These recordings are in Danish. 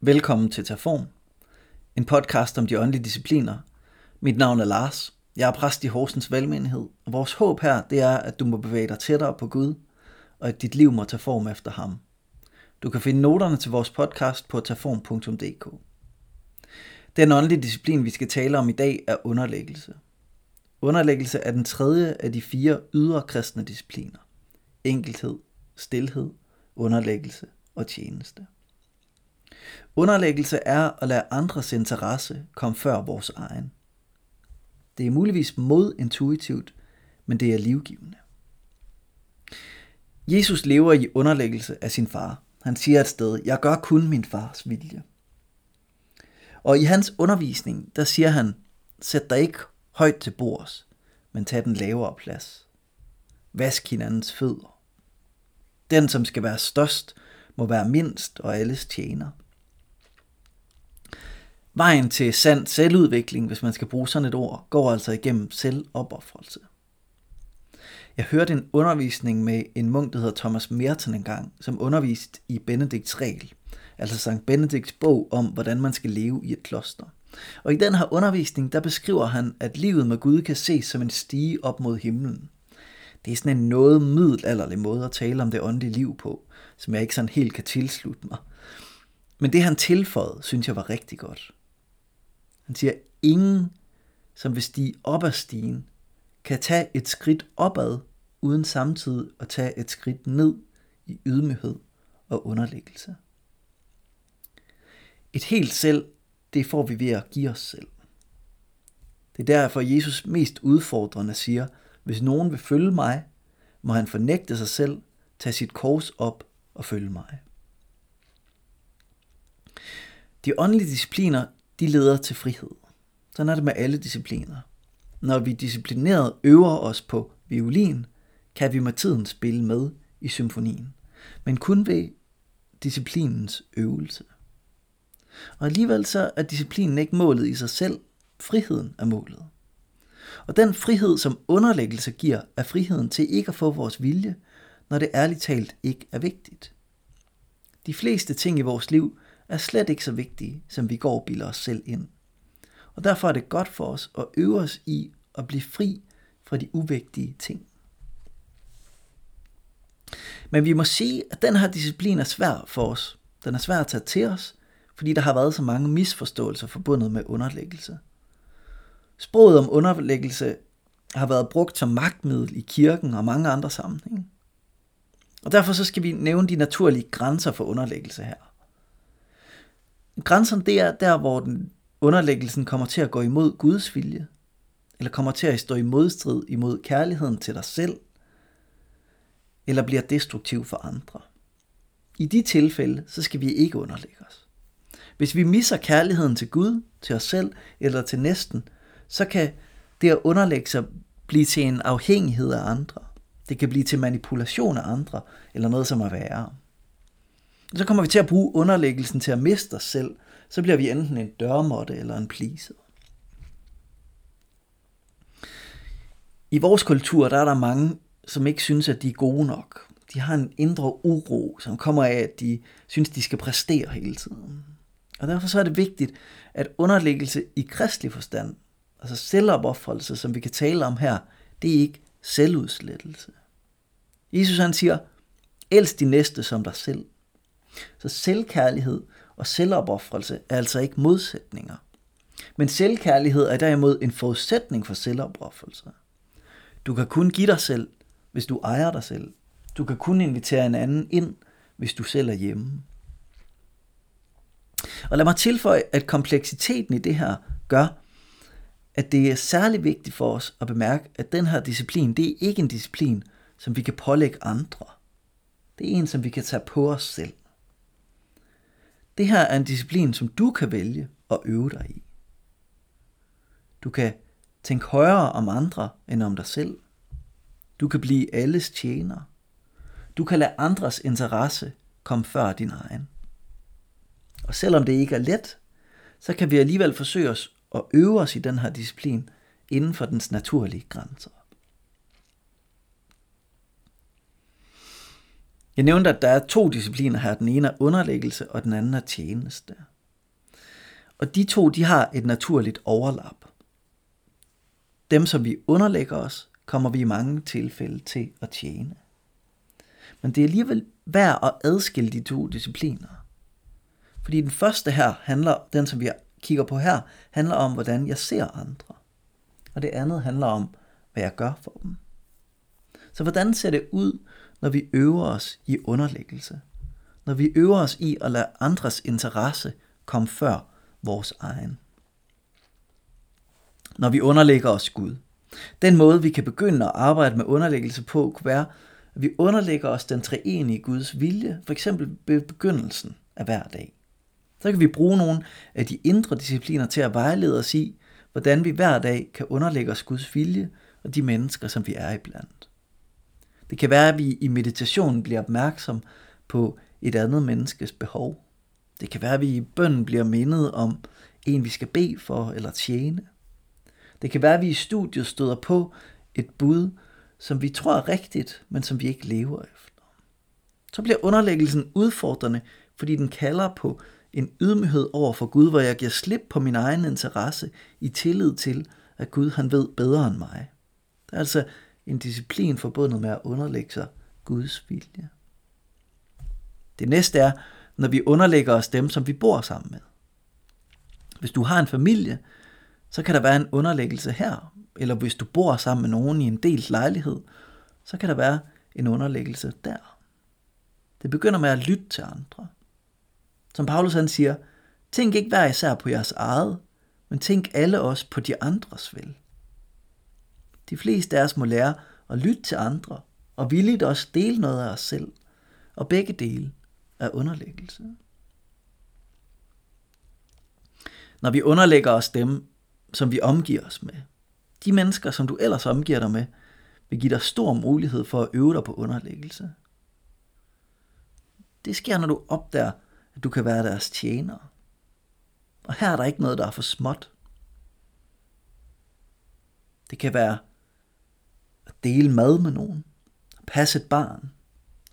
Velkommen til Terform, en podcast om de åndelige discipliner. Mit navn er Lars. Jeg er præst i Horsens Valgmenighed, og vores håb her det er, at du må bevæge dig tættere på Gud, og at dit liv må tage form efter ham. Du kan finde noterne til vores podcast på terform.dk. Den åndelige disciplin, vi skal tale om i dag, er underlæggelse. Underlæggelse er den tredje af de fire ydre kristne discipliner. Enkelhed, stilhed, underlæggelse og tjeneste. Underlæggelse er at lade andres interesse komme før vores egen. Det er muligvis modintuitivt, men det er livgivende. Jesus lever i underlæggelse af sin far. Han siger et sted, jeg gør kun min fars vilje. Og i hans undervisning, der siger han, sæt dig ikke højt til bords, men tag den lavere plads. Vask hinandens fødder. Den, som skal være størst, må være mindst og alles tjener. Vejen til sand selvudvikling, hvis man skal bruge sådan et ord, går altså igennem selvopoffrelse. Jeg hørte en undervisning med en munk, der hedder Thomas Merton engang, som underviste i Benedikts regel, altså Sankt Benedikts bog om, hvordan man skal leve i et kloster. Og i den her undervisning, der beskriver han, at livet med Gud kan ses som en stige op mod himlen. Det er sådan en noget middelalderlig måde at tale om det åndelige liv på, som jeg ikke sådan helt kan tilslutte mig. Men det han tilføjede, synes jeg var rigtig godt. Han siger, ingen, som vil stige op ad stigen, kan tage et skridt opad, uden samtidig at tage et skridt ned i ydmyghed og underlæggelse. Et helt selv, det får vi ved at give os selv. Det er derfor, Jesus mest udfordrende siger, hvis nogen vil følge mig, må han fornægte sig selv, tage sit kors op og følge mig. De åndelige discipliner, de leder til frihed. Sådan er det med alle discipliner. Når vi disciplineret øver os på violin, kan vi med tiden spille med i symfonien, men kun ved disciplinens øvelse. Og alligevel så er disciplinen ikke målet i sig selv, friheden er målet. Og den frihed, som underlæggelse giver, er friheden til ikke at få vores vilje, når det ærligt talt ikke er vigtigt. De fleste ting i vores liv er slet ikke så vigtige, som vi går og bilder os selv ind. Og derfor er det godt for os at øve os i at blive fri fra de uvigtige ting. Men vi må sige, at den her disciplin er svær for os. Den er svær at tage til os, fordi der har været så mange misforståelser forbundet med underlæggelse. Sproget om underlæggelse har været brugt som magtmiddel i kirken og mange andre sammenhænge. Og derfor så skal vi nævne de naturlige grænser for underlæggelse her. Grænserne det er der, hvor den underlæggelsen kommer til at gå imod Guds vilje, eller kommer til at stå i modstrid imod kærligheden til dig selv, eller bliver destruktiv for andre. I de tilfælde, så skal vi ikke underlægge os. Hvis vi misser kærligheden til Gud, til os selv eller til næsten, så kan det at underlægge sig blive til en afhængighed af andre. Det kan blive til manipulation af andre, eller noget som er værre. Så kommer vi til at bruge underlæggelsen til at miste os selv, så bliver vi enten en dørmåtte eller en plise. I vores kultur, der er der mange, som ikke synes, at de er gode nok. De har en indre uro, som kommer af, at de synes, de skal præstere hele tiden. Og derfor så er det vigtigt, at underlæggelse i kristelig forstand, altså selvopoffrelse, som vi kan tale om her, det er ikke selvudslettelse. Jesus han siger, elsk de næste som dig selv. Så selvkærlighed og selvopoffrelse er altså ikke modsætninger. Men selvkærlighed er derimod en forudsætning for selvopoffrelse. Du kan kun give dig selv, hvis du ejer dig selv. Du kan kun invitere en anden ind, hvis du selv er hjemme. Og lad mig tilføje, at kompleksiteten i det her gør, at det er særlig vigtigt for os at bemærke, at den her disciplin, det er ikke en disciplin, som vi kan pålægge andre. Det er en, som vi kan tage på os selv. Det her er en disciplin, som du kan vælge at øve dig i. Du kan tænke højere om andre end om dig selv. Du kan blive alles tjener. Du kan lade andres interesse komme før din egen. Og selvom det ikke er let, så kan vi alligevel forsøge os at øve os i den her disciplin inden for dens naturlige grænser. Jeg nævnte, at der er to discipliner her. Den ene er underlæggelse, og den anden er tjeneste. Og de to, de har et naturligt overlap. Dem, som vi underlægger os, kommer vi i mange tilfælde til at tjene. Men det er alligevel værd at adskille de to discipliner. Fordi den første her handler, den som vi kigger på her, handler om, hvordan jeg ser andre. Og det andet handler om, hvad jeg gør for dem. Så hvordan ser det ud, når vi øver os i underlæggelse? Når vi øver os i at lade andres interesse komme før vores egen. Når vi underlægger os Gud. Den måde, vi kan begynde at arbejde med underlæggelse på, kunne være, at vi underlægger os den treenige Guds vilje, for eksempel ved begyndelsen af hver dag. Så kan vi bruge nogle af de indre discipliner til at vejlede os i, hvordan vi hver dag kan underlægge os Guds vilje og de mennesker, som vi er iblandt. Det kan være, at vi i meditationen bliver opmærksom på et andet menneskes behov. Det kan være, at vi i bønden bliver mindet om en, vi skal bede for eller tjene. Det kan være, at vi i studiet støder på et bud, som vi tror er rigtigt, men som vi ikke lever efter. Så bliver underlæggelsen udfordrende, fordi den kalder på en ydmyghed over for Gud, hvor jeg giver slip på min egen interesse i tillid til, at Gud han ved bedre end mig. Der er altså en disciplin forbundet med at underlægge sig Guds vilje. Det næste er, når vi underlægger os dem, som vi bor sammen med. Hvis du har en familie, så kan der være en underlæggelse her, eller hvis du bor sammen med nogen i en delt lejlighed, så kan der være en underlæggelse der. Det begynder med at lytte til andre. Som Paulus han siger, tænk ikke hver især på jeres eget, men tænk alle også på de andres vel. De fleste af os må lære at lytte til andre, og villigt også dele noget af os selv, og begge dele er underlæggelse. Når vi underlægger os dem, som vi omgiver os med, de mennesker, som du ellers omgiver dig med, vil give dig stor mulighed for at øve dig på underlæggelse. Det sker, når du opdager, at du kan være deres tjener. Og her er der ikke noget, der er for småt. Det kan være at dele mad med nogen, passe et barn,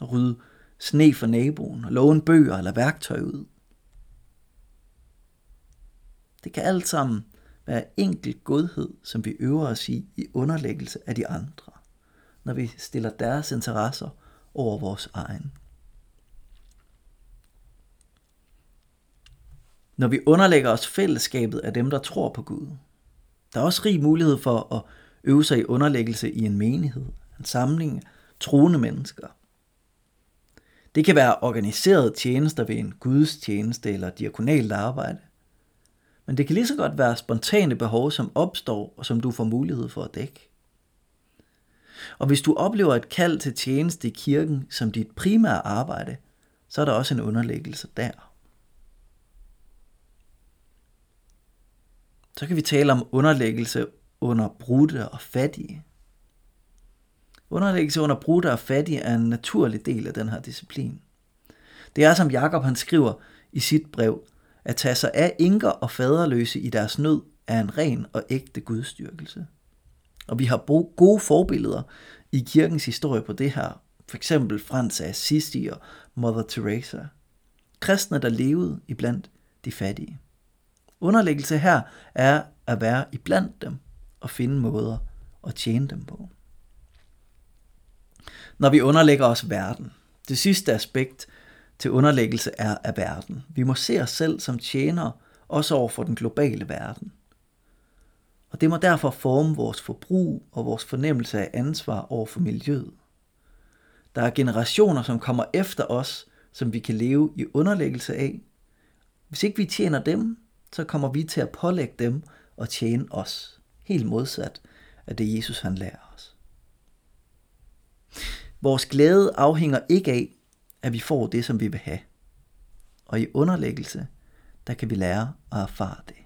at rydde sne for naboen, og låne bøger eller værktøj ud. Det kan alt sammen være enkelt godhed, som vi øver os i i underlæggelse af de andre, når vi stiller deres interesser over vores egen. Når vi underlægger os fællesskabet af dem, der tror på Gud. Der er også rig mulighed for at øve sig i underlæggelse i en menighed, en samling af troende mennesker. Det kan være organiseret tjenester ved en gudstjeneste eller diakonalt arbejde. Men det kan lige så godt være spontane behov, som opstår og som du får mulighed for at dække. Og hvis du oplever et kald til tjeneste i kirken som dit primære arbejde, så er der også en underlæggelse der. Så kan vi tale om underlæggelse under brudte og fattige. Underlæggelse under brudte og fattige er en naturlig del af den her disciplin. Det er som Jakob han skriver i sit brev, at tage sig af enker og faderløse i deres nød er en ren og ægte gudstyrkelse. Og vi har gode forbilleder i kirkens historie på det her. For eksempel Frans af Assisi og Mother Teresa. Kristne, der levede iblandt de fattige. Underlæggelse her er at være iblandt dem og finde måder at tjene dem på. Når vi underlægger os verden, det sidste aspekt til underlæggelse er af verden. Vi må se os selv som tjenere, også over for den globale verden. Og det må derfor forme vores forbrug og vores fornemmelse af ansvar over for miljøet. Der er generationer, som kommer efter os, som vi kan leve i underlæggelse af. Hvis ikke vi tjener dem, så kommer vi til at pålægge dem og tjene os. Helt modsat af det Jesus han lærer os. Vores glæde afhænger ikke af, at vi får det, som vi vil have. Og i underlæggelse, der kan vi lære at erfare det.